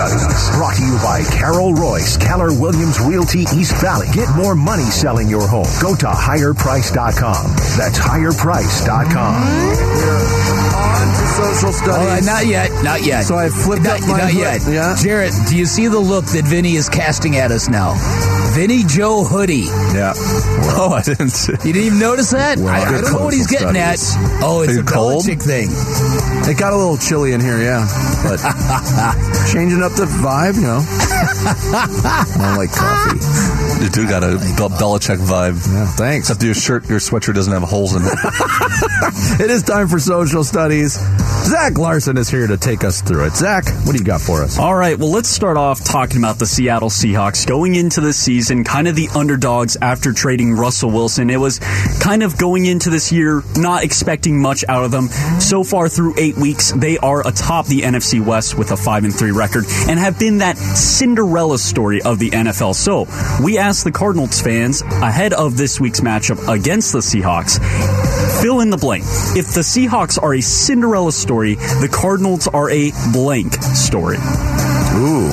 Studies. Brought to you by Carol Royce, Keller Williams Realty East Valley. Get more money selling your home. Go to higherprice.com. That's higherprice.com. On to social studies. All right, not yet, not yet. So I flipped not, up my not hood. yet. Yeah. Jarrett, do you see the look that Vinny is casting at us now? Vinny Joe Hoodie. Yeah. Oh, I didn't see. You didn't even notice that? I, I don't know what he's getting studies. at. Oh, it's a cold? Belichick thing. It got a little chilly in here, yeah. But changing up the vibe, you know. I don't like coffee. You do got a Bel- Belichick vibe. Yeah, thanks. Except your shirt, your sweatshirt doesn't have holes in it. It is time for social studies. Zach Larson is here to take us through it. Zach, what do you got for us? All right, well, let's start off talking about the Seattle Seahawks going into the season, kind of the underdogs after trading Russell Wilson. It was kind of going into this year not expecting much out of them. So far through eight weeks, they are atop the NFC West with a five and three record and have been that Cinderella story of the NFL. So we asked the Cardinals fans ahead of this week's matchup against the Seahawks. Fill in the blank. If the Seahawks are a Cinderella story, the Cardinals are a blank story. Ooh,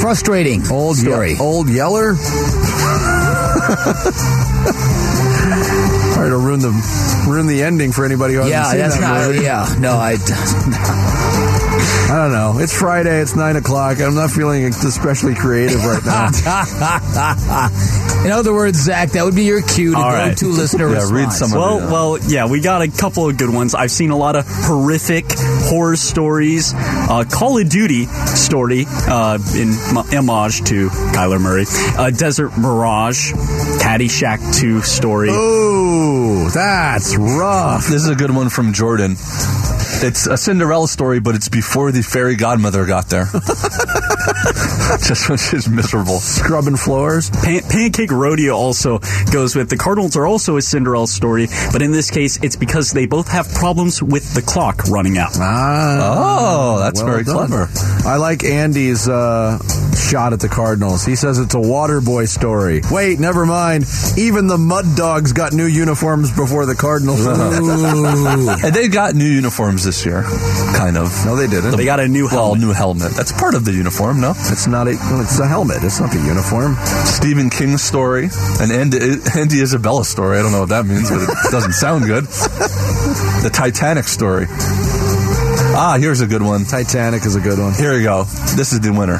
Frustrating. old story. Ye- old Yeller. All right, to ruin the ruin the ending for anybody who hasn't yeah, seen that's that not. movie. Yeah, no, I. I don't know. It's Friday. It's nine o'clock. I'm not feeling especially creative right now. In other words, Zach, that would be your cue to All go right. to listener Yeah, response. read some of Well, Yeah. well, yeah, we got a couple of good ones. I've seen a lot of horrific horror stories. Uh, Call of Duty story uh, in homage to Kyler Murray. Uh, Desert Mirage, Caddyshack 2 story. oh, that's rough. this is a good one from Jordan. It's a Cinderella story, but it's before the fairy godmother got there. Just when she's miserable. Scrubbing floors. Pan- Pancake Rodeo also goes with the Cardinals are also a Cinderella story, but in this case, it's because they both have problems with the clock running out. Ah, Oh, that's well very done. clever. I like Andy's uh, shot at the Cardinals. He says it's a water boy story. Wait, never mind. Even the Mud Dogs got new uniforms before the Cardinals. And they got new uniforms this year, kind of. no, they didn't. They got a new Well, helmet. new helmet. That's part of the uniform, no? it's not a. well, It's a helmet. It's not the uniform. Stephen King's story, an Andy, Andy Isabella story. I don't know what that means, but it doesn't sound good. The Titanic story. Ah, here's a good one. Titanic is a good one. Here we go. This is the winner.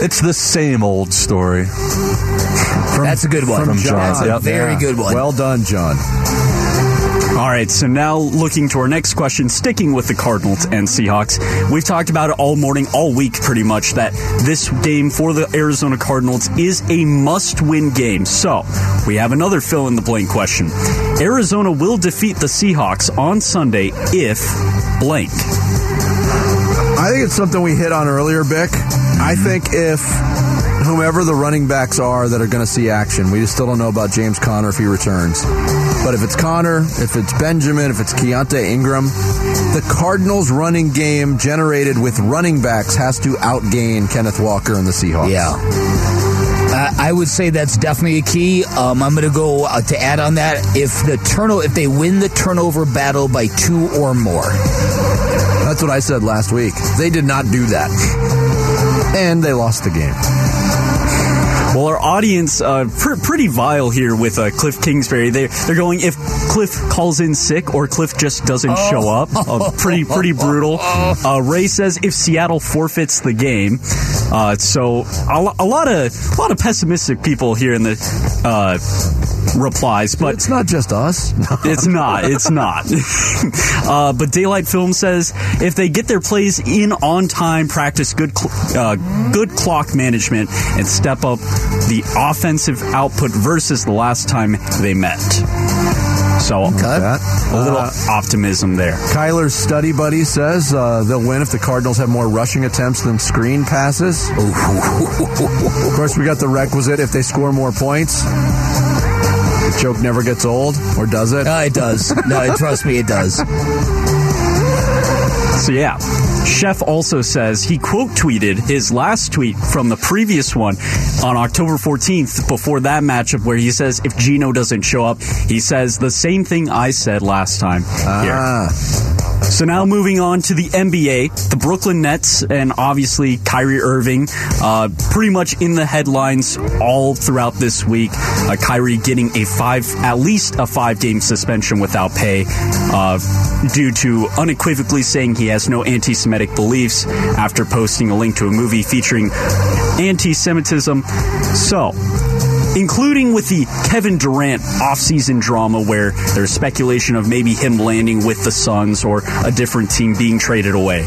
It's the same old story. That's a good one. From John. That's a Yep. very Yeah. good one. Well done, John. All right, so now looking to our next question, sticking with the Cardinals and Seahawks. We've talked about it all morning, all week pretty much, that this game for the Arizona Cardinals is a must win game. So we have another fill in the blank question. Arizona will defeat the Seahawks on Sunday if blank. Think it's something we hit on earlier, Bick. I think if whomever the running backs are that are going to see action, we just still don't know about James Conner if he returns. But if it's Conner, if it's Benjamin, if it's Keaontay Ingram, the Cardinals' running game generated with running backs has to outgain Kenneth Walker and the Seahawks. Yeah. I would say that's definitely a key. Um, I'm going to go uh, to add on that. If the turno, if they win the turnover battle by two or more, That's what I said last week. They did not do that. And they lost the game. Well, our audience, uh, pr- pretty vile here with uh, Cliff Kingsbury. They they're going if Cliff calls in sick or Cliff just doesn't show up. Uh, pretty pretty brutal. Uh, Ray says if Seattle forfeits the game. Uh, so a, a lot of a lot of pessimistic people here in the uh, replies, but It's not just us. it's not. It's not. uh, but Daylight Film says if they get their plays in on time, practice good, cl- uh, good clock management, and step up the offensive output versus the last time they met. So That. a little Uh, optimism there. Kyler's study buddy says uh, they'll win if the Cardinals have more rushing attempts than screen passes. of course, we got the requisite if they score more points. The joke never gets old, or does it? uh, it does. No, trust me, it does. So yeah, Chef also says he quote tweeted his last tweet from the previous one on October 14th before that matchup where he says if Gino doesn't show up, he says the same thing I said last time. Here. Ah. So now moving on to the NBA, the Brooklyn Nets, and obviously Kyrie Irving, uh, pretty much in the headlines all throughout this week. Uh, Kyrie getting a five, at least a five-game suspension without pay, uh, due to unequivocally saying he has no anti-Semitic beliefs after posting a link to a movie featuring anti-Semitism. So including with the Kevin Durant offseason drama where there's speculation of maybe him landing with the Suns or a different team being traded away.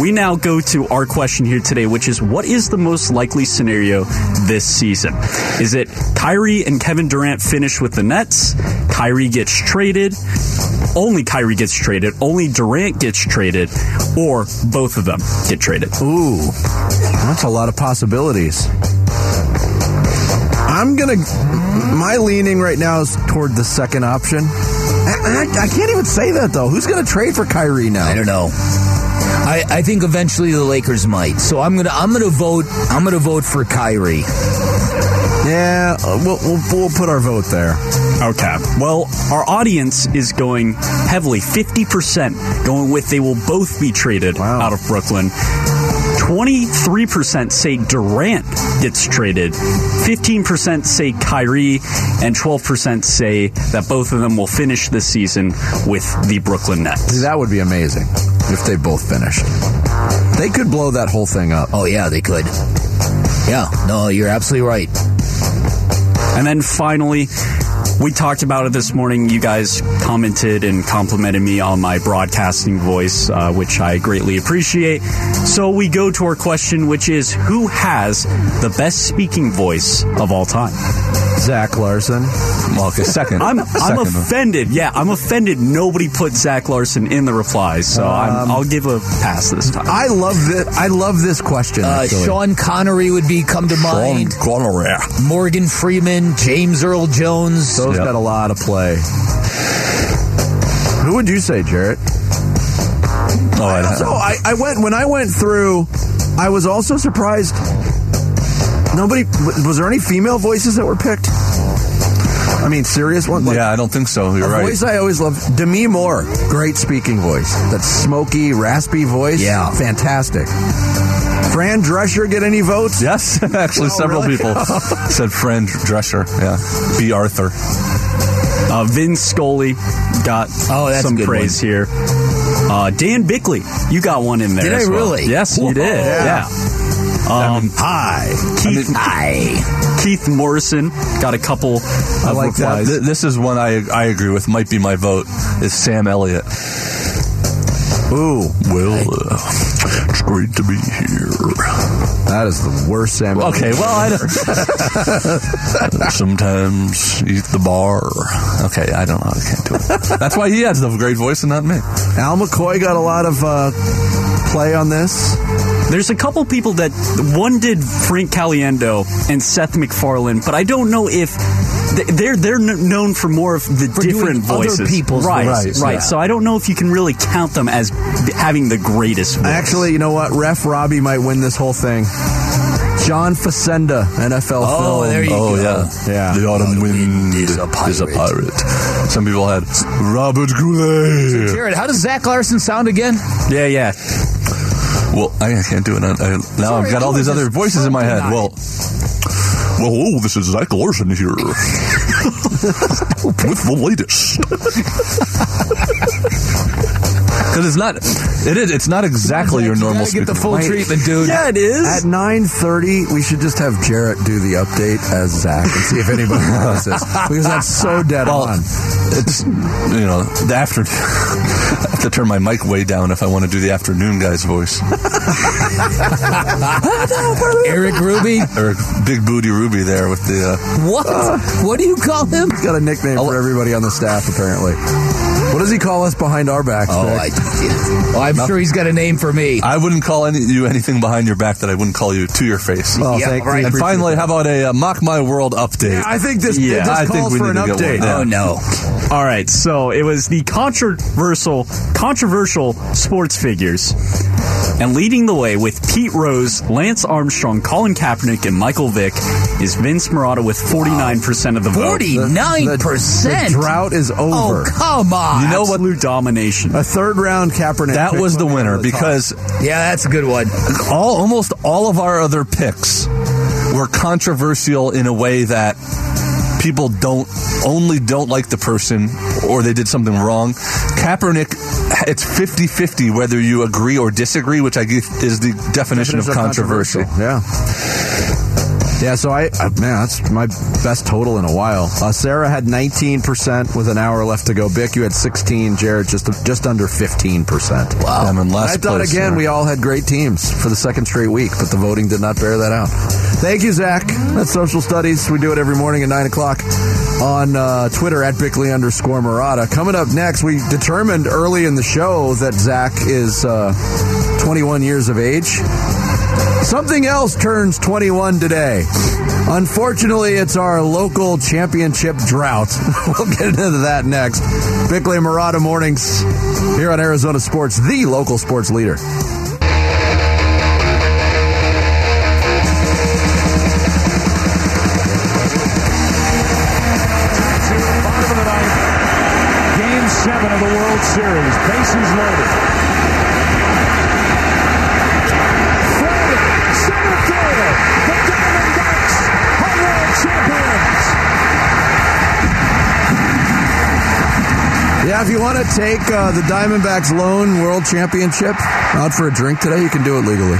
We now go to our question here today, which is what is the most likely scenario this season? Is it Kyrie and Kevin Durant finish with the Nets? Kyrie gets traded? Only Kyrie gets traded, only Durant gets traded, or both of them get traded. Ooh, that's a lot of possibilities. I'm gonna. My leaning right now is toward the second option. I, I, I can't even say that though. Who's gonna trade for Kyrie now? I don't know. I, I think eventually the Lakers might. So I'm gonna I'm gonna vote I'm gonna vote for Kyrie. Yeah, uh, we'll, we'll we'll put our vote there. Okay. Well, our audience is going heavily, 50% going with they will both be traded Wow. out of Brooklyn. 23% say Durant gets traded. 15% say Kyrie. And 12% say that both of them will finish this season with the Brooklyn Nets. That would be amazing if they both finished. They could blow that whole thing up. Oh yeah, they could. Yeah, no, you're absolutely right. And then finally, we talked about it this morning. You guys commented and complimented me on my broadcasting voice, uh, which I greatly appreciate. So we go to our question, which is who has the best speaking voice of all time? Zach Larson. Well, okay, second. I'm I'm Second. offended. Yeah, I'm offended. Nobody put Zach Larson in the replies, so I'm, I'll give a pass this time. I love this. I love this question. Uh. Sean Connery would be come to mind. Connery. Morgan Freeman, James Earl Jones. Those Yep. got a lot of play. Who would you say, Jarrett? Oh, I, So I, I went when I went through. I was also surprised. Nobody was there any female voices that were picked? I mean, serious one. Like, yeah, I don't think so. You're a right. voice I always love Demi Moore, great speaking voice. That smoky, raspy voice. Yeah. fantastic. Fran Drescher get any votes? Yes, actually, Oh, several really? people said Fran Drescher. Yeah, Bea Arthur. Uh, Vin Scully got Oh, that's some good praise here. Uh, Dan Bickley, you got one in there. Did I well. really? Yes, you did. Yeah. Yeah. Um, Hi. Keith, Aye. Keith Morrison got a couple of like that. Th- This is one I I agree with. Might be my vote. Is Sam Elliott. Ooh, Well, uh, it's great to be here. that is the worst Sam. Okay, well, I don't. Sometimes eat the bar. Okay, I don't know. I can't do it. That's why he has the great voice and not me. Al McCoy got a lot of uh, play on this. There's a couple people that one did Frank Caliendo and Seth MacFarlane, but I don't know if they're they're known for more of the For doing different other voices. people's right, voices, right. yeah. So I don't know if you can really count them as having the greatest voice. Actually, you know what? Ref Robbie might win this whole thing. John Facenda, NFL Oh, film. there you Oh go. yeah, Yeah. The autumn wind is a pirate. Some people had Robert Goulet. Jarrett, how does Zach Larson sound again? yeah, yeah. Well, I can't do it. I, I, now I've got all these other voices in my head. Well, well, oh, this is Zach Larson here with the latest. Because it's not, it is. It's not exactly your normal. gotta get the full voice. treatment, dude. Yeah, it is. At 9.30, we should just have Jarrett do the update as Zach and see if anybody notices. Because that's so dead Well, on. it's you know the after. I have to turn my mic way down if I want to do the afternoon guy's voice. Eric Ruby. or Big Booty Ruby there with the. Uh, What? what do you call him? He's got a nickname for everybody on the staff, apparently. What does he call us behind our backs, Oh, Vic? I, oh, I'm sure he's got a name for me. I wouldn't call any, you anything behind your back that I wouldn't call you to your face. Oh, Yeah, thank right. and finally, how about a uh, Mock My World update? I think this, Yeah, this I think calls we for an to get one update. down. Oh no. All right, so it was the controversial, controversial sports figures, and leading the way with Pete Rose, Lance Armstrong, Colin Kaepernick, and Michael Vick is Vince Marotta with forty nine percent of the vote. Forty nine The percent. drought is over. Oh over. come You on. You know what? Absolute domination. A third round Kaepernick. That was the winner the because Yeah, that's a good one. all almost all of our other picks were controversial in a way that people don't only don't like the person or they did something wrong. Kaepernick, it's 50-50 whether you agree or disagree, which I guess is the definition, of controversy. Yeah. Yeah, so I, I man, that's my best total in a while. Uh, Sarah had 19% with an hour left to go. Bick, you had 16. Jarrett just just under 15%. Wow. I'm in I last thought place again there. we all had great teams for the second straight week, but the voting did not bear that out. Thank you, Zach. That's social studies. We do it every morning at nine o'clock on uh, Twitter at Bickley underscore Marotta. Coming up next, we determined early in the show that Zach is uh, 21 years of age. Something else turns 21 today. Unfortunately, it's our local championship drought. we'll get into that next. Bickley and Marotta mornings here on Arizona Sports, the local sports leader. Seven of the World Series. Bases loaded. Center. The Diamondbacks are world champions. Yeah, if you want to take uh, the Diamondbacks lone world championship out for a drink today, you can do it legally.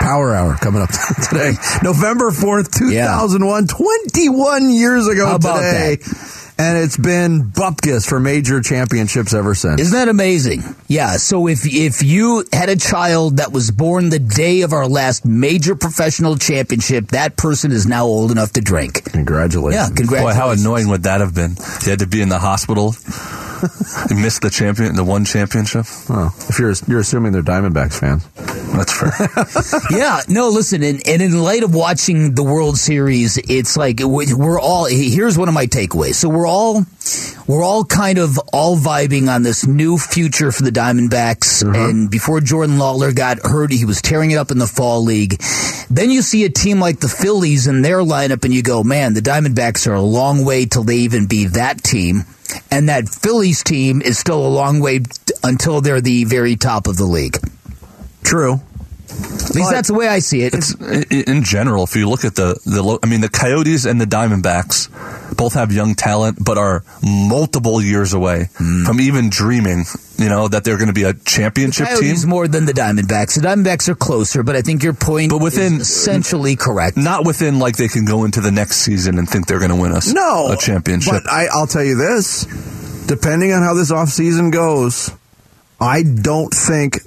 Power Hour coming up today. November 4th, 2001, 21 years ago How today. And it's been bupkis for major championships ever since. Isn't that amazing? Yeah. So if if you had a child that was born the day of our last major professional championship, that person is now old enough to drink. Congratulations. Yeah, congratulations. Boy, how annoying would that have been? You had to be in the hospital. You missed the champion, the one championship. Oh, if you're you're assuming they're Diamondbacks fans. That's fair. yeah, no, listen, and, and in light of watching the World Series, it's like we- we're all. Here's one of my takeaways. So we're all we're all kind of all vibing on this new future for the Diamondbacks. Uh-huh. And before Jordan Lawlar got hurt, he was tearing it up in the fall league. Then you see a team like the Phillies in their lineup, and you go, man, the Diamondbacks are a long way till they even be that team. And that Phillies team is still a long way until they're the very top of the league. True. At least that's the way I see it. It's in general. If you look at the the, I mean, the Coyotes and the Diamondbacks both have young talent, but are multiple years away Hmm. from even dreaming. You know that they're going to be a championship team. Coyotes more than the Diamondbacks. The Diamondbacks are closer, but I think your point But within- is essentially correct. Not within like they can go into the next season and think they're going to win us No. a championship. But I, I'll tell you this depending on how this offseason goes, I don't think.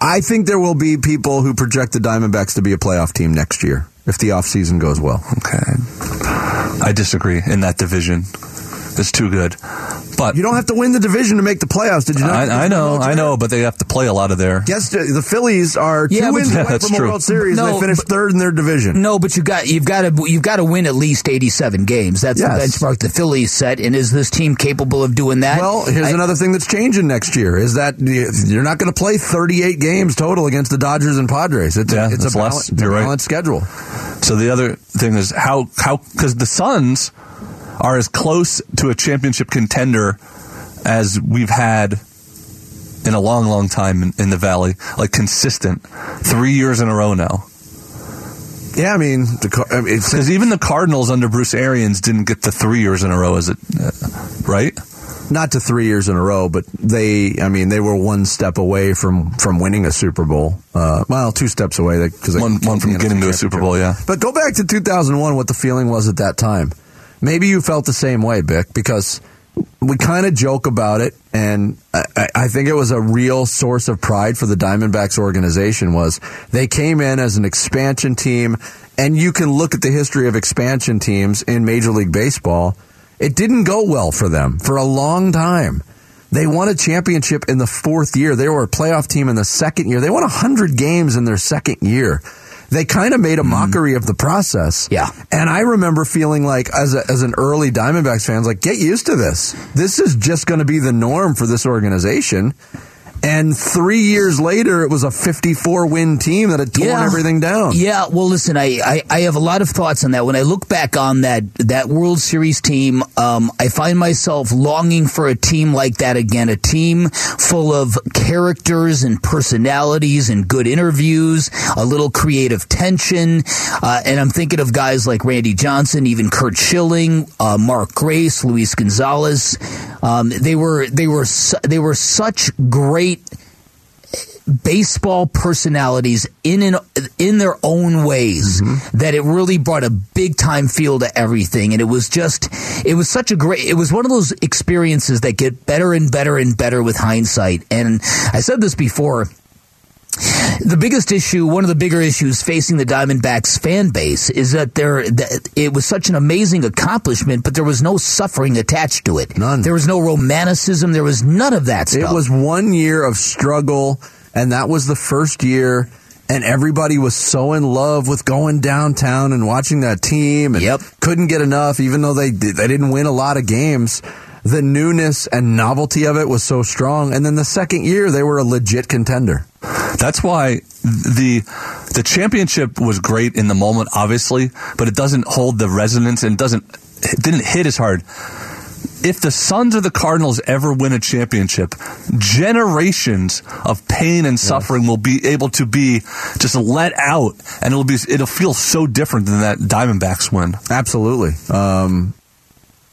I think there will be people who project the Diamondbacks to be a playoff team next year if the offseason goes well. okay, I disagree. In that division, it's too good. But You don't have to win the division to make the playoffs. Did you know? I, I know, I know, but they have to play a lot of their. Yes, the Phillies are two Yeah, wins Yeah, away that's from a. World Series. No, they finished but- third in their division. No, but you got you've got to you've got to win at least eighty-seven games. That's Yes. the benchmark the Phillies set. And is this team capable of doing that? Well, here's I- another thing that's changing next year is that you're not going to play 38 games total against the Dodgers and Padres. It's, Yeah, a, it's that's a, less. balanced, a You're right. balanced schedule. So the other thing is how how because the Suns are as close to a championship contender as we've had in a long, long time in, in the Valley, like consistent, three years in a row now. Yeah, I mean, the, Car- I mean, even the Cardinals under Bruce Arians didn't get the three years in a row, is it uh, right? not to three years in a row, but they, I mean, they were one step away from from winning a Super Bowl. Uh, well, two steps away because One- one from getting to a Super Bowl, yeah. But go back to 2001, what the feeling was at that time. Maybe you felt the same way, Bick, because we kind of joke about it, and I, I- think it was a real source of pride for the Diamondbacks organization. Was they came in as an expansion team, and you can look at the history of expansion teams in Major League Baseball. It didn't go well for them for a long time. They won a championship in the fourth year. They were a playoff team in the second year. They won 100 games in their second year. They kind of made a mm-hmm. mockery of the process. Yeah. And I remember feeling like, as, a, as an early Diamondbacks fan, like, get used to this. This is just going to be the norm for this organization. And three years later, it was a 54 win team that had torn Yeah. everything down. Yeah, well, listen, I, I, I have a lot of thoughts on that. When I look back on that that World Series team, um, I find myself longing for a team like that again. A team full of characters and personalities and good interviews, a little creative tension, uh, and I'm thinking of guys like Randy Johnson, even Curt Schilling, uh, Mark Grace, Luis Gonzalez. Um, they were they were su- they were such great baseball personalities in an, in their own ways that it really brought a big time feel to everything. And it was just it was such a great it was one of those experiences that get better and better and better with hindsight. And I said this before the biggest issue, one of the bigger issues facing the Diamondbacks fan base is that there, that it was such an amazing accomplishment, but there was no suffering attached to it. None. There was no romanticism. There was none of that stuff. It was one year of struggle, and that was the first year. And everybody was so in love with going downtown and watching that team, and Yep. couldn't get enough, even though they they didn't win a lot of games. The newness and novelty of it was so strong. And then the second year, they were a legit contender. That's why the the championship was great in the moment, obviously, but it doesn't hold the resonance and doesn't it didn't hit as hard. If the Suns or the Cardinals ever win a championship, generations of pain and suffering will be able to be just let out, and it'll be it'll feel so different than that Diamondbacks win. Absolutely. Um,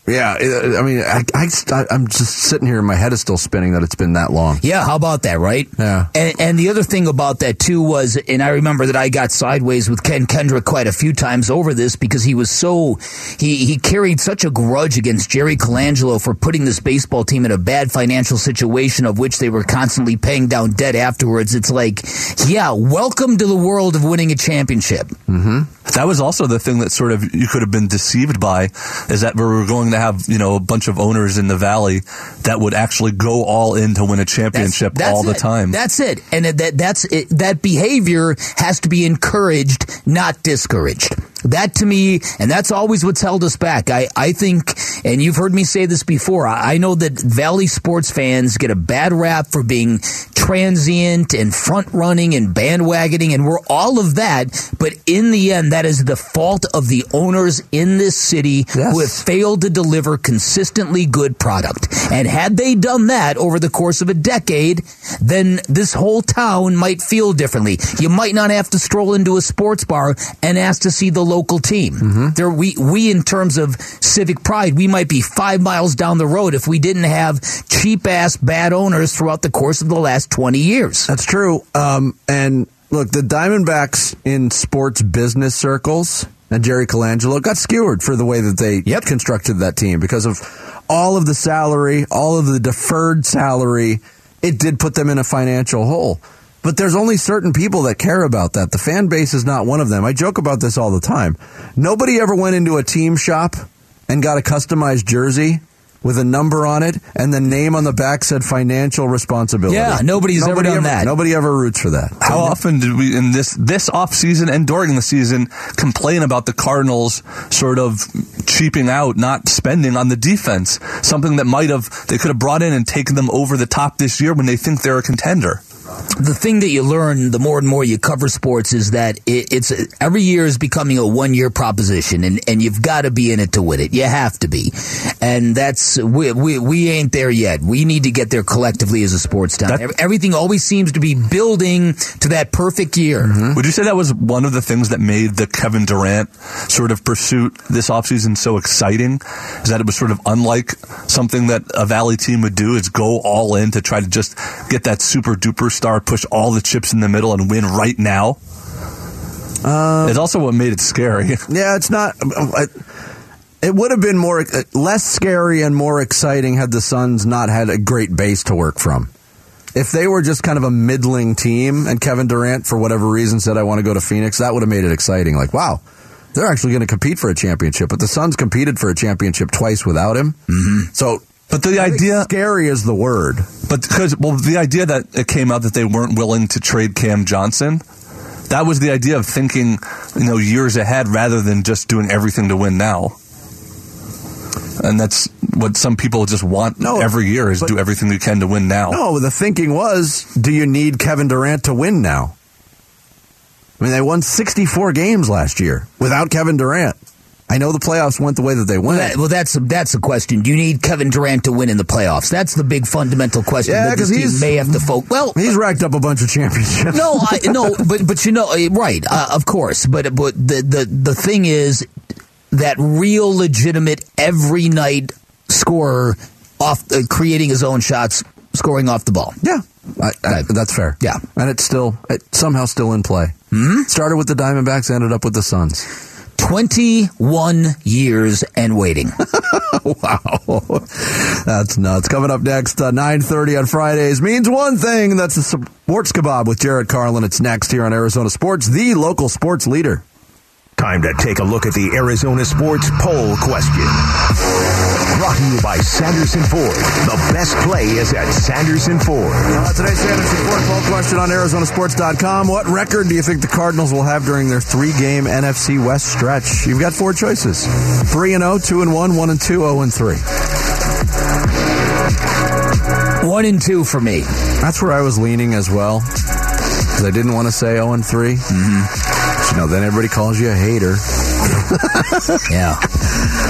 yeah, I mean, I, I, I'm just sitting here, and my head is still spinning that it's been that long. Yeah, how about that, right? Yeah. And, and the other thing about that too was, and I remember that I got sideways with Ken Kendrick quite a few times over this because he was so he he carried such a grudge against Jerry Colangelo for putting this baseball team in a bad financial situation of which they were constantly paying down debt afterwards. It's like, yeah, welcome to the world of winning a championship. Mm-hmm. That was also the thing that sort of you could have been deceived by, is that we were going to have you know a bunch of owners in the valley that would actually go all in to win a championship all the time. That's it. And that that's it. that behavior has to be encouraged, not discouraged. That to me, and that's always what's held us back. I, I think, and you've heard me say this before, I, I know that Valley sports fans get a bad rap for being transient and front running and bandwagoning, and we're all of that. But in the end, that is the fault of the owners in this city Yes. who have failed to deliver consistently good product. And had they done that over the course of a decade, then this whole town might feel differently. You might not have to stroll into a sports bar and ask to see the local team. There, we, we, in terms of civic pride, we might be five miles down the road if we didn't have cheap ass bad owners throughout the course of the last 20 years. That's true. Um, and look, the Diamondbacks in sports business circles and Jerry Colangelo got skewered for the way that they Yep. constructed that team because of all of the salary, all of the deferred salary. It did put them in a financial hole. But there's only certain people that care about that. The fan base is not one of them. I joke about this all the time. Nobody ever went into a team shop and got a customized jersey with a number on it and the name on the back said financial responsibility. Yeah, nobody's ever done that. Nobody ever roots for that. How often did we in this this off season and during the season complain about the Cardinals sort of cheaping out, not spending on the defense? Something that might have they could have brought in and taken them over the top this year when they think they're a contender. The thing that you learn the more and more you cover sports is that it, it's every year is becoming a one year proposition, and, and you've got to be in it to win it. You have to be, and that's we, we we ain't there yet. We need to get there collectively as a sports town. That- Everything always seems to be building to that perfect year. Mm-hmm. Would you say that was one of the things that made the Kevin Durant sort of pursuit this offseason so exciting? Is that it was sort of unlike something that a Valley team would do is go all in to try to just get that super duper star, push all the chips in the middle and win right now? it's also what made it scary. Yeah, it's not. uh, It would have been more uh, less scary and more exciting had the Suns not had a great base to work from. If they were just kind of a middling team and Kevin Durant, for whatever reason, said, I want to go to Phoenix, that would have made it exciting. Like, wow, they're actually going to compete for a championship. But the Suns competed for a championship twice without him. Mm-hmm. So, But the I idea scary is the word. But because well, the idea that it came out that they weren't willing to trade Cam Johnson, that was the idea of thinking, you know, years ahead rather than just doing everything to win now. And that's what some people just want No, every year is but- do everything you can to win now. No, the thinking was, do you need Kevin Durant to win now? I mean, they won 64 games last year without Kevin Durant. I know the playoffs went the way that they went. That, well, that's that's the question. Do you need Kevin Durant to win in the playoffs? That's the big fundamental question Yeah, that this team may have to focus. Well, He's racked up a bunch of championships. no, I, no, but but you know, eh, right? Uh, of course, but but the the the thing is that real, legitimate, every night scorer off uh, creating his own shots, scoring off the ball. Yeah, I, I, that's fair. Yeah. and it's still it, somehow still in play. Hmm? Started with the Diamondbacks, ended up with the Suns. 21 years and waiting. wow, that's nuts. Coming up next, uh, nine thirty on Fridays means one thing. That's the sports kabob with Jarrett Carlin. It's next here on Arizona Sports, the local sports leader. Time to take a look at the Arizona Sports Poll question. Brought to you by Sanderson Ford. The best play is at Sanderson Ford. Uh, today's Sanderson Ford poll question on ArizonaSports.com. What record do you think the Cardinals will have during their three-game NFC West stretch? You've got four choices: three and 0, 2 and one, one and two, 0 and three. One and two for me. That's where I was leaning as well. Because I didn't want to say 0 and 3. Mm-hmm. You know, then everybody calls you a hater. Yeah.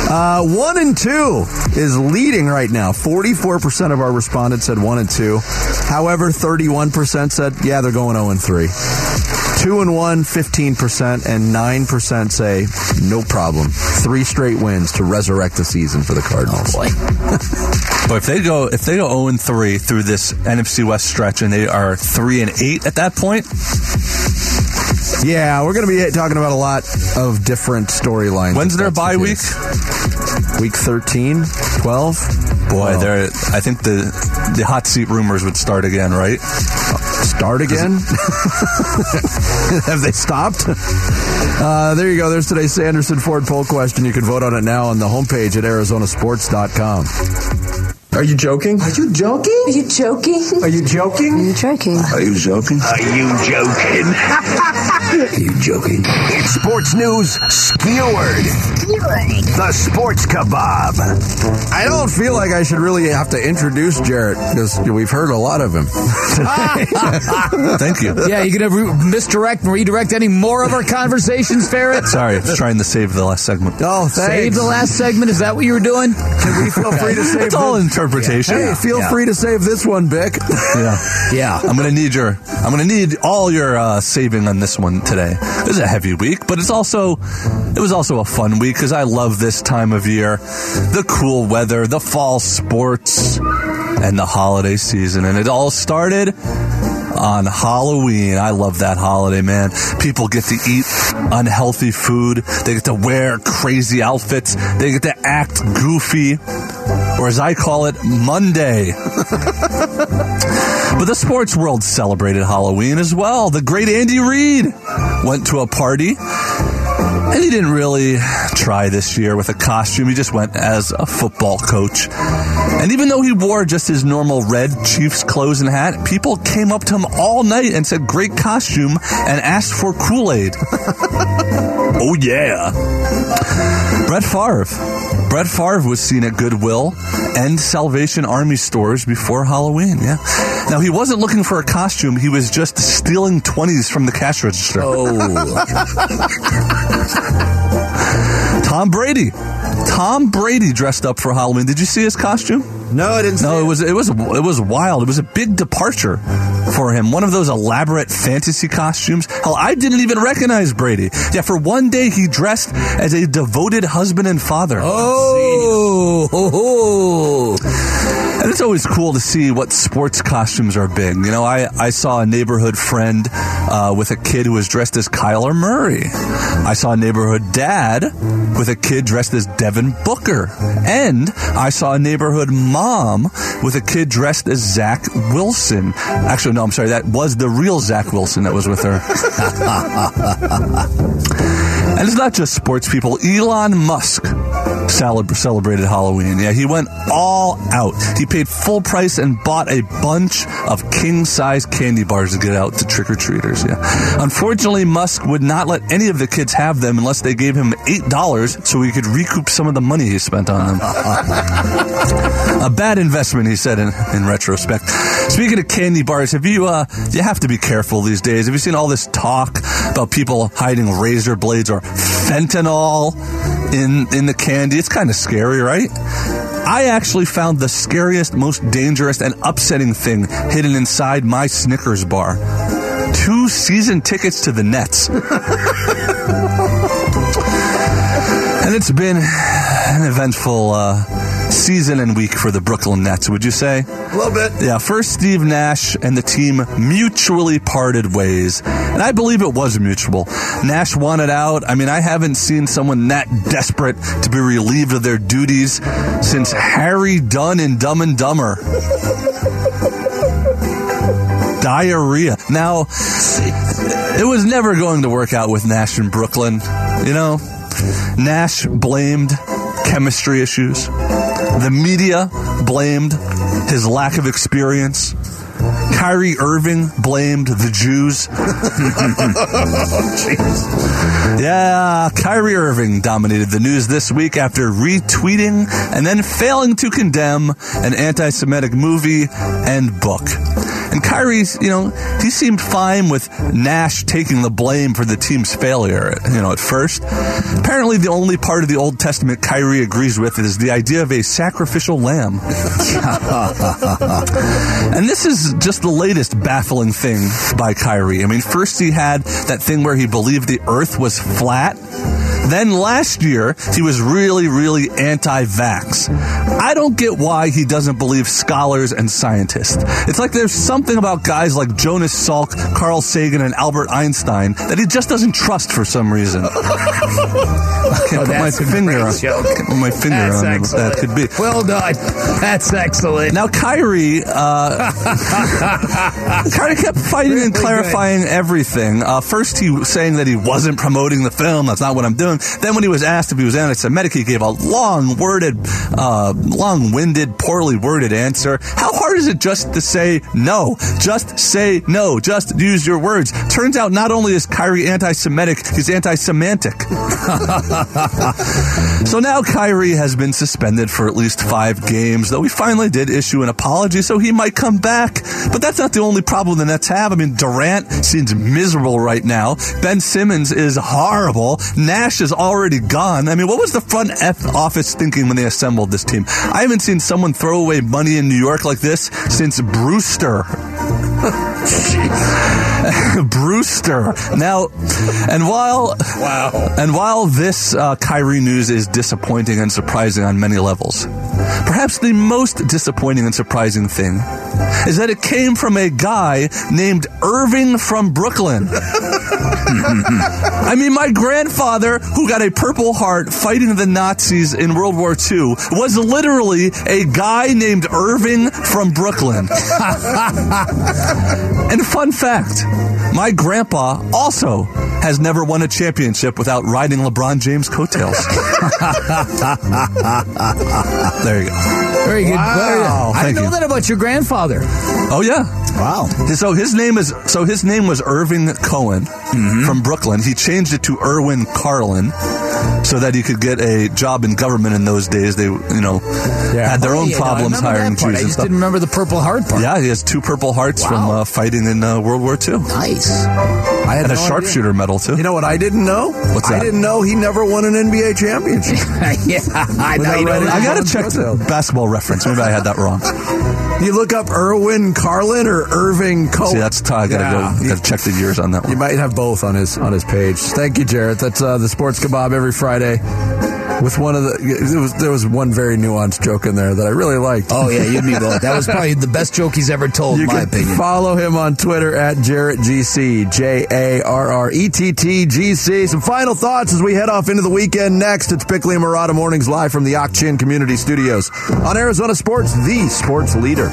Uh, 1 and 2 is leading right now. 44% of our respondents said 1 and 2. However, 31% said, yeah, they're going 0 and 3. 2 and 1, 15%, and 9% say, no problem. Three straight wins to resurrect the season for the Cardinals. Boy. But if they go if they go 0 and 3 through this NFC West stretch and they are 3 and 8 at that point, Yeah, we're going to be talking about a lot of different storylines. when's their bye week? Week 13, 12? Boy, Wow. they're I think the the hot seat rumors would start again, right? Start again? Have they stopped? Uh, there you go. There's today's Sanderson Ford poll question. You can vote on it now on the homepage at arizonasports.com. Are you joking? Are you joking? Are you joking? Are you joking? Are you joking? Are you joking? Are you joking? Are you joking? it's sports news skewered. The Sports Kabob. I don't feel like I should really have to introduce Jarrett because we've heard a lot of him. Thank you. Yeah, you gonna re- misdirect and redirect any more of our conversations, Ferret? Sorry, I was trying to save the last segment. Oh, thanks. Save the last segment. Is that what you were doing? Can we feel free to save It's all this? Interpretation. Hey, feel Yeah. free to save this one, Bick. Yeah. Yeah. I'm gonna need your I'm gonna need all your uh, saving on this one today. It was a heavy week, but it's also it was also a fun week because I love this time of year, the cool weather, the fall sports, and the holiday season, and it all started on Halloween. I love that holiday, man. People get to eat unhealthy food. They get to wear crazy outfits. They get to act goofy, or as I call it, Monday. But the sports world celebrated Halloween as well. The great Andy Reid went to a party. And he didn't really try this year with a costume. He just went as a football coach. And even though he wore just his normal red Chiefs clothes and hat, people came up to him all night and said, Great costume, and asked for Kool Aid. oh, yeah. Brett Favre. Brett Favre was seen at Goodwill and Salvation Army stores before Halloween. Yeah. Now he wasn't looking for a costume. He was just stealing twenties from the cash register. Oh. Tom Brady. Tom Brady dressed up for Halloween. Did you see his costume? No, I didn't. No, it was it was it was wild. It was a big departure for him. One of those elaborate fantasy costumes. Hell, I didn't even recognize Brady. Yeah, for one day he dressed as a devoted husband and father. Oh. ho. And it's always cool to see what sports costumes are big. You know, I, I saw a neighborhood friend uh, with a kid who was dressed as Kyler Murray. I saw a neighborhood dad with a kid dressed as Devin Booker. And I saw a neighborhood mom with a kid dressed as Zach Wilson. Actually, no, I'm sorry. That was the real Zach Wilson that was with her. And it's not just sports people. Elon Musk celebrated Halloween. Yeah, he went all out. He paid full price and bought a bunch of king size candy bars to get out to trick or treaters. Yeah. Unfortunately, Musk would not let any of the kids have them unless they gave him $8 so he could recoup some of the money he spent on them. a bad investment, he said in, in retrospect. Speaking of candy bars, have you, uh, you have to be careful these days. Have you seen all this talk about people hiding razor blades or fentanyl in, in the candy? It's kind of scary, right? I actually found the scariest, most dangerous, and upsetting thing hidden inside my Snickers bar. Two season tickets to the Nets. and it's been an eventful uh, season and week for the Brooklyn Nets, would you say? A little bit. Yeah, first Steve Nash and the team mutually parted ways. And I believe it was mutual. Nash wanted out. I mean, I haven't seen someone that desperate to be relieved of their duties since Harry Dunn in Dumb and Dumber. Diarrhea. Now, it was never going to work out with Nash in Brooklyn. You know, Nash blamed chemistry issues. The media blamed his lack of experience. Kyrie Irving blamed the Jews. yeah, Kyrie Irving dominated the news this week after retweeting and then failing to condemn an anti Semitic movie and book. And Kyrie's, you know, he seemed fine with Nash taking the blame for the team's failure, you know, at first. Apparently, the only part of the Old Testament Kyrie agrees with is the idea of a sacrificial lamb. and this is just the latest baffling thing by Kyrie. I mean, first he had that thing where he believed the earth was flat. Then last year, he was really, really anti vax. I don't get why he doesn't believe scholars and scientists. It's like there's something about guys like Jonas Salk, Carl Sagan, and Albert Einstein that he just doesn't trust for some reason. I can't put my finger on put my finger That's on what that could be. Well done. That's excellent. Now, Kyrie, uh, Kyrie kept fighting and Really clarifying everything. Uh, first, he was saying that he wasn't promoting the film. That's not what I'm doing. Then, when he was asked if he was anti-Semitic, he gave a long-worded, uh, long-winded, poorly worded answer. How hard is it just to say no? Just say no. Just use your words. Turns out, not only is Kyrie anti-Semitic, he's anti-semantic. So now Kyrie has been suspended for at least five games, though he finally did issue an apology, so he might come back. But that's not the only problem the Nets have. I mean, Durant seems miserable right now. Ben Simmons is horrible. Nash is already gone. I mean, what was the front F office thinking when they assembled this team? I haven't seen someone throw away money in New York like this since Brewster. Brewster. Now, and while wow, and while this uh, Kyrie news is disappointing and surprising on many levels, perhaps the most disappointing and surprising thing is that it came from a guy named Irving from Brooklyn. I mean, my grandfather, who got a Purple Heart fighting the Nazis in World War II, was literally a guy named Irving from Brooklyn. and fun fact my grandpa also has never won a championship without riding LeBron James' coattails. there you go. Very good. Wow. Very good. Oh, I Thank didn't know you. that about your grandfather. Oh, yeah. Wow. So his name is so his name was Irving Cohen mm-hmm. from Brooklyn. He changed it to Irwin Carlin so that he could get a job in government in those days. They, you know, had their Oh, own yeah, problems remember hiring. Jews I and just stuff. didn't remember the Purple Heart part. Yeah, he has two Purple Hearts from uh, fighting in uh, World War II. Nice. I had And a no sharpshooter medal too. You know what I didn't know? What's that? I didn't know he never won an NBA championship. yeah, I know. Without You know. I gotta check the basketball reference. Maybe I had that wrong. you look up Irwin Carlin or Irving Cohen. See, that's I gotta Yeah. go. Gotta check the years on that One. You might have both on his on his page. Thank you, Jarrett. That's uh, the Sports Kabob every Friday. With one of the, there was there was one very nuanced joke in there that I really liked. Oh yeah, you'd be both. That was probably the best joke he's ever told, You in my opinion. follow him on Twitter at JarrettGC, J A R R E T T G C. Some final thoughts as we head off into the weekend next. It's Bickley and Marotta Mornings live from the Ak-Chin Community Studios on Arizona Sports, the sports leader.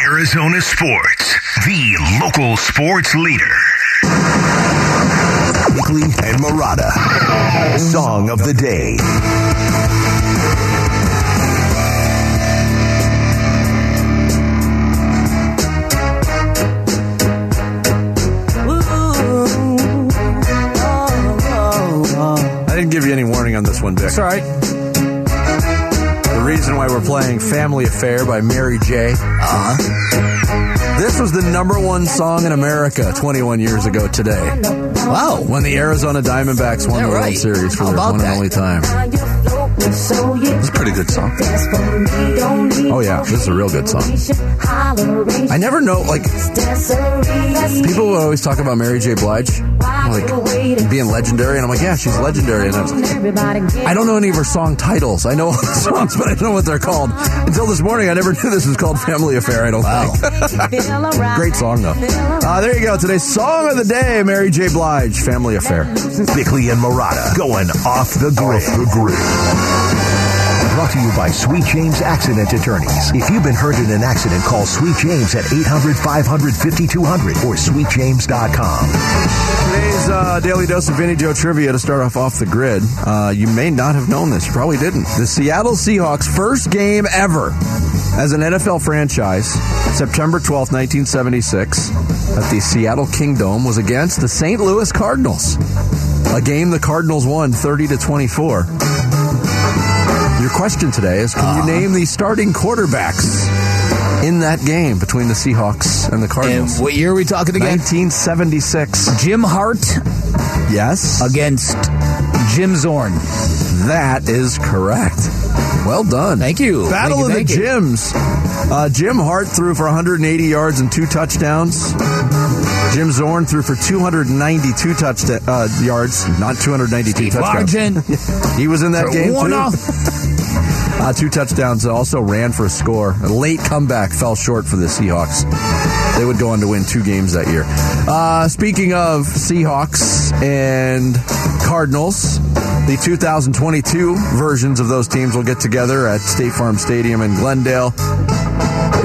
Arizona Sports, the local sports leader. Bickley and Marotta. Song of the day. I didn't give you any warning on this one, Dick. It's all right. The reason why we're playing Family Affair by Mary J. Uh-huh. This was the number one song in America 21 years ago today. Wow. When the Arizona Diamondbacks won Yeah, the World. Series for How their one and only time. It's a pretty good song. Oh, yeah. This is a real good song. I never know, like, people will always talk about Mary J. Blige, like, being legendary, and I'm like, yeah, she's legendary. And I, was, I don't know any of her song titles. I know all the songs, but I don't know what they're called. Until this morning, I never knew this was called Family Affair, I don't Wow. think. Great song, though. Uh, there you go. Today's song of the day, Mary J. Blige, Family Affair. Bickley and Marotta going off the grid. the grid. Brought to you by Sweet James Accident Attorneys. If you've been hurt in an accident, call Sweet James at 800 500 5200 or sweetjames.com. Today's uh, Daily Dose of Vinny Joe Trivia to start off off the grid. Uh, you may not have known this. You probably didn't. The Seattle Seahawks' first game ever as an NFL franchise, September 12th, 1976, at the Seattle Kingdome, was against the St. Louis Cardinals. A game the Cardinals won 30 to 24. Your question today is can you name the starting quarterbacks in that game between the Seahawks and the And Cardinals? what year are we talking again? 1976. Jim Hart Yes. against Jim Zorn. That is correct. Well done. Thank you. Battle Thank you, of the. Jims. Uh, Jim Hart threw for 180 yards and two touchdowns. Jim Zorn threw for 292 touch uh, yards, not 292 Steve touchdowns. He was in that game too. Uh, two touchdowns. Also ran for a score. A late comeback fell short for the Seahawks. They would go on to win two games that year. Uh, speaking of Seahawks and Cardinals, the 2022 versions of those teams will get together at State Farm Stadium in Glendale.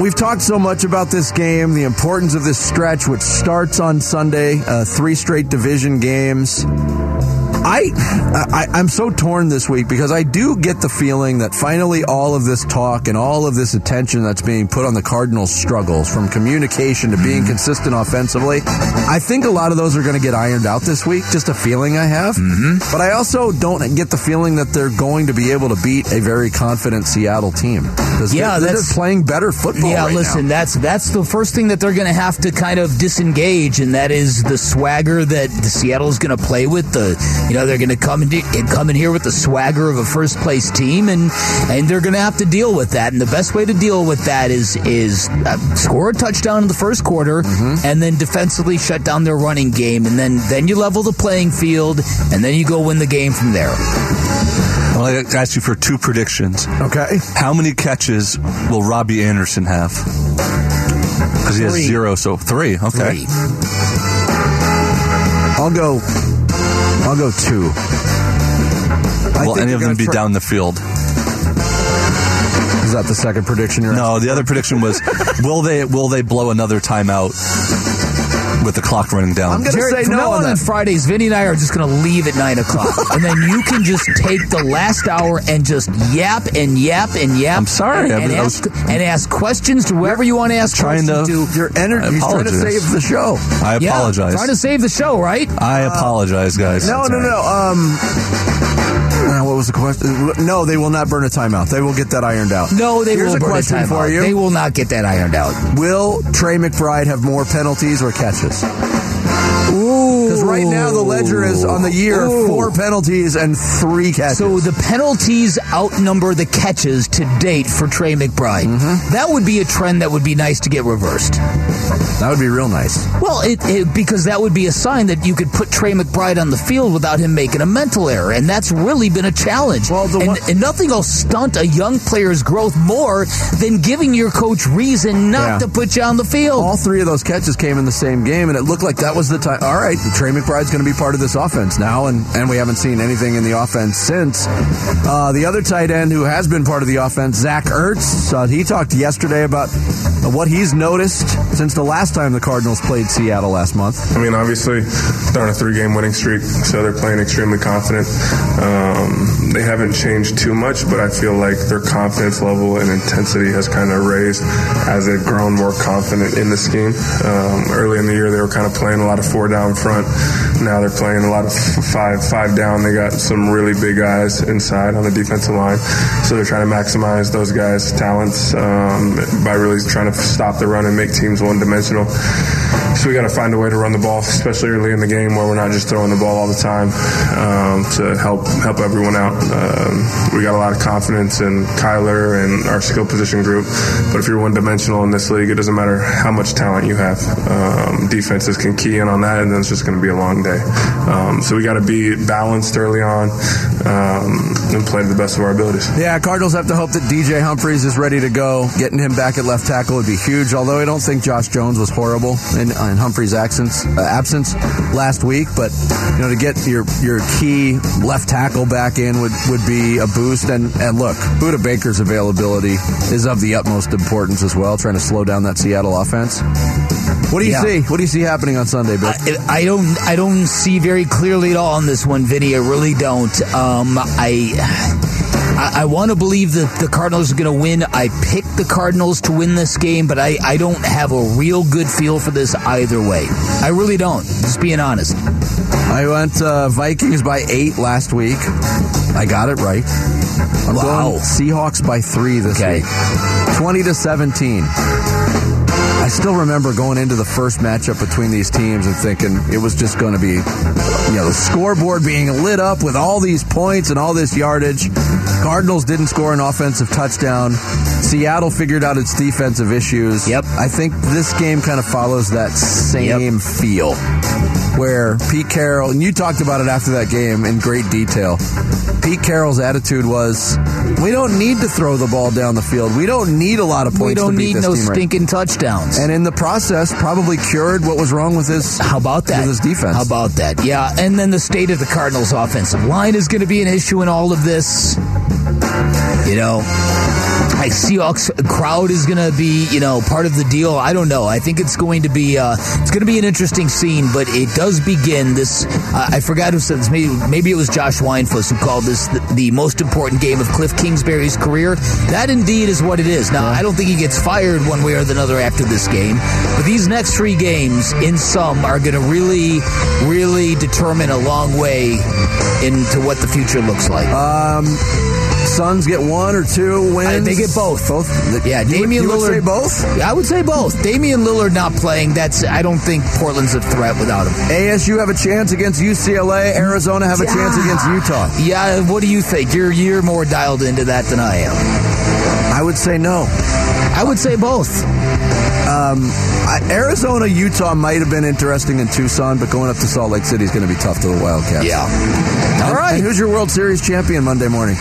We've talked so much about this game, the importance of this stretch, which starts on Sunday, uh, three straight division games. I, I I'm so torn this week because I do get the feeling that finally all of this talk and all of this attention that's being put on the Cardinals' struggles, from communication to being consistent offensively, I think a lot of those are going to get ironed out this week. Just a feeling I have. Mm-hmm. But I also don't get the feeling that they're going to be able to beat a very confident Seattle team. Yeah, they're, they're just playing better football. Yeah, right listen, now. that's that's the first thing that they're going to have to kind of disengage, and that is the swagger that the Seattle's going to play with. The you know they're going to come in and come in here with the swagger of a first place team, and and they're going to have to deal with that. And the best way to deal with that is is uh, score a touchdown in the first quarter, Mm-hmm. and then defensively shut down their running game, and then then you level the playing field, and then you go win the game from there. Well, I asked you for two predictions. okay. How many catches will Robbie Anderson have? Because he has zero, so three. Okay. Three. I'll go. I'll go two. I Will any of them be try- down the field? Is that the second prediction you're No, the other prediction was will they will they blow another timeout with the clock running down? I'm gonna say from no now on on, that. Fridays, Vinny and I are just going to leave at 9 o'clock. and then you can just take the last hour and just yap and yap and yap. I'm sorry, And, I and, was- ask, and ask questions to whoever you want to ask Trying questions to- to. Your energy. I He's trying to save the show. I apologize. Yeah, apologize. trying to save the show, right? I apologize, guys. No, no, no. Um, uh, what was the question? No, they will not burn a timeout. They will get that ironed out. No, they Here's will a burn question timeout. for you. They will not get that ironed out. Will Trey McBride have more penalties or catches? Because right now the ledger is on the year Ooh. four penalties and three catches. So the penalties outnumber the catches to date for Trey McBride. Mm-hmm. That would be a trend that would be nice to get reversed. that would be real nice. Well, it, it, because that would be a sign that you could put Trey McBride on the field without him making a mental error, and that's really been a challenge. Well, the and, one- and nothing will stunt a young player's growth more than giving your coach reason not Yeah. to put you on the field. All three of those catches came in the same game, and it looked like that was the time. All right, Trey McBride's going to be part of this offense now, and, and we haven't seen anything in the offense since. Uh, the other tight end who has been part of the offense, Zach Ertz, uh, he talked yesterday about what he's noticed since the last time the Cardinals played Seattle last month. I mean, obviously, they're on a three game winning streak, so they're playing extremely confident. Um, they haven't changed too much, but I feel like their confidence level and intensity has kind of raised as they've grown more confident in the scheme. Um, early in the year, they were kind of playing a lot of four down front time. Now they're playing a lot of five five down. They got some really big guys inside on the defensive line, so they're trying to maximize those guys' talents um, by really trying to stop the run and make teams one dimensional. So we got to find a way to run the ball, especially early in the game where we're not just throwing the ball all the time um, to help help everyone out. Um, we got a lot of confidence in Kyler and our skill position group, but if you're one dimensional in this league, it doesn't matter how much talent you have. Um, defenses can key in on that, and then it's just going to be a long day. Um, so we got to be balanced early on um, and play to the best of our abilities. Yeah, Cardinals have to hope that DJ Humphries is ready to go. Getting him back at left tackle would be huge. Although I don't think Josh Jones was horrible in, in Humphries' absence, uh, absence last week, but you know to get your your key left tackle back in would, would be a boost. And and look, Budda Baker's availability is of the utmost importance as well. Trying to slow down that Seattle offense. What do you Yeah. see? What do you see happening on Sunday, Bill? I, I don't I don't see very clearly at all on this one, Vinny. I really don't. Um, I I, I want to believe that the Cardinals are going to win. I picked the Cardinals to win this game, but I, I don't have a real good feel for this either way. I really don't. Just being honest. I went uh, Vikings by eight last week. I got it right. I'm Wow. going Seahawks by three this Okay. week. 20 to 17. I still remember going into the first matchup between these teams and thinking it was just going to be, you know, the scoreboard being lit up with all these points and all this yardage. Cardinals didn't score an offensive touchdown. Seattle figured out its defensive issues. Yep. I think this game kind of follows that same feel where Pete Carroll, and you talked about it after that game in great detail. Pete Carroll's attitude was, we don't need to throw the ball down the field. We don't need a lot of points We don't to beat need no team right stinking touchdowns. and in the process, probably cured what was wrong with his. How about that? With his defense. How about that? Yeah, and then the state of the Cardinals' offensive line is going to be an issue in all of this. You know, I Seahawks crowd is going to be, you know, part of the deal. I don't know. I think it's going to be, uh, it's going to be an interesting scene. But it does begin this. Uh, I forgot who said this. Maybe, maybe it was Josh Weinfuss who called this the, the most important game of Cliff Kingsbury's career. That indeed is what it is. Now, I don't think he gets fired one way or another after this game. But these next three games, in some, are going to really, really determine a long way into what the future looks like. Um, Suns get one or two wins. I- they get both. Both. Yeah, You would- Damian would Lillard. say both. I would say both. Damian Lillard not playing. That's. I don't think Portland's a threat without him. ASU have a chance against UCLA. Arizona have a chance against Utah. Yeah. What do you think? You're you're more dialed into that than I am. I would say no. I would say both. Um, Arizona, Utah might have been interesting in Tucson, but going up to Salt Lake City is going to be tough to the Wildcats. Yeah. And- All right. And who's your World Series champion Monday morning?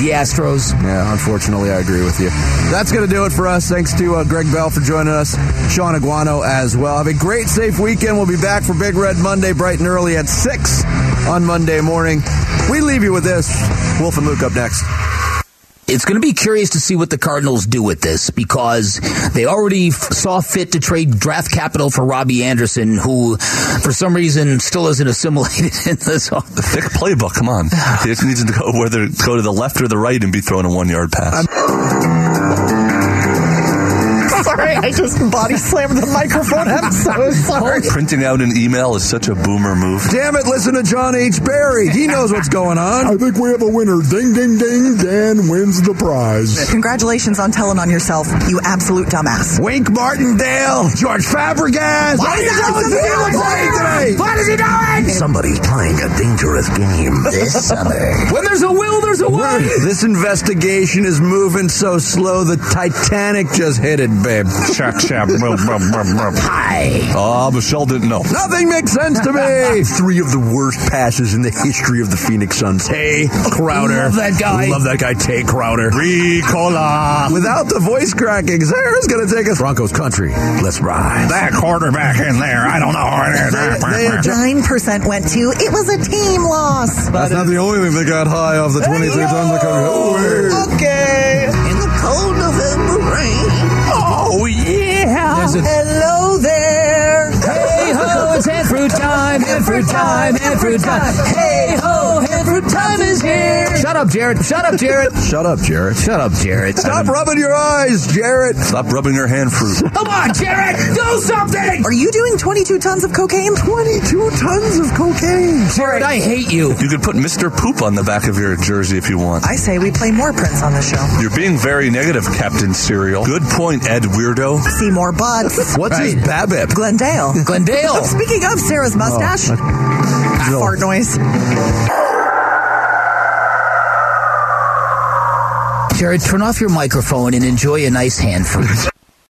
The Astros. Yeah, unfortunately, I agree with you. That's going to do it for us. Thanks to uh, Greg Bell for joining us, Sean Aguano as well. Have a great, safe weekend. We'll be back for Big Red Monday, bright and early at 6 on Monday morning. We leave you with this. Wolf and Luke up next. It's going to be curious to see what the Cardinals do with this because they already f- saw fit to trade draft capital for Robbie Anderson, who, for some reason, still isn't assimilated in this. The thick playbook. Come on, he just needs to go whether go to the left or the right and be throwing a one yard pass. Sorry, I just body slammed the microphone. I'm so sorry. Printing out an email is such a boomer move. Damn it, listen to John H. Barry. He knows what's going on. I think we have a winner. Ding, ding, ding. Dan wins the prize. Congratulations on telling on yourself, you absolute dumbass. Wink Martindale, George Fabregas. Why, are you doing today? What is he doing? Somebody's playing a dangerous game. This summer. When there's a will, there's a way. This investigation is moving so slow the Titanic just hit it big. babe. Shack, shack. Hi. Ah, Michelle didn't know. Nothing makes sense to me. Three of the worst passes in the history of the Phoenix Suns. Tay Crowder. Love that guy. Love that guy, Tay Crowder. Ricola. Without the voice cracking, Sarah's going to take us Broncos country. Let's ride. That quarterback in there, I don't know. They Nine percent went to it was a team loss. That's not the only thing that got high off the 23 tons of cocaine. Okay. In the cold November rain. Hello there. hey ho, it's hand fruit time, hand fruit time, hand fruit time. Hey ho, hand fruit time is here. Shut up, Jarrett. Shut up, Jarrett. Shut up, Jarrett. Shut up, Jarrett. Stop rubbing your eyes, Jarrett. Stop rubbing your hand fruit. Come on, Jarrett. Do something. Are you doing 22 tons of cocaine? 22 tons of cocaine. Jarrett, I hate you. You could put Mr. Poop on the back of your jersey if you want. I say we play more Prince on the show. You're being very negative, Captain Serial. Good point, Ed Weirdo. See more butts. What's his Right. BABIP? Glendale. Glendale. Speaking of Sarah's oh, mustache, fart noise. Jarrett, turn off your microphone and enjoy a nice hand fruit.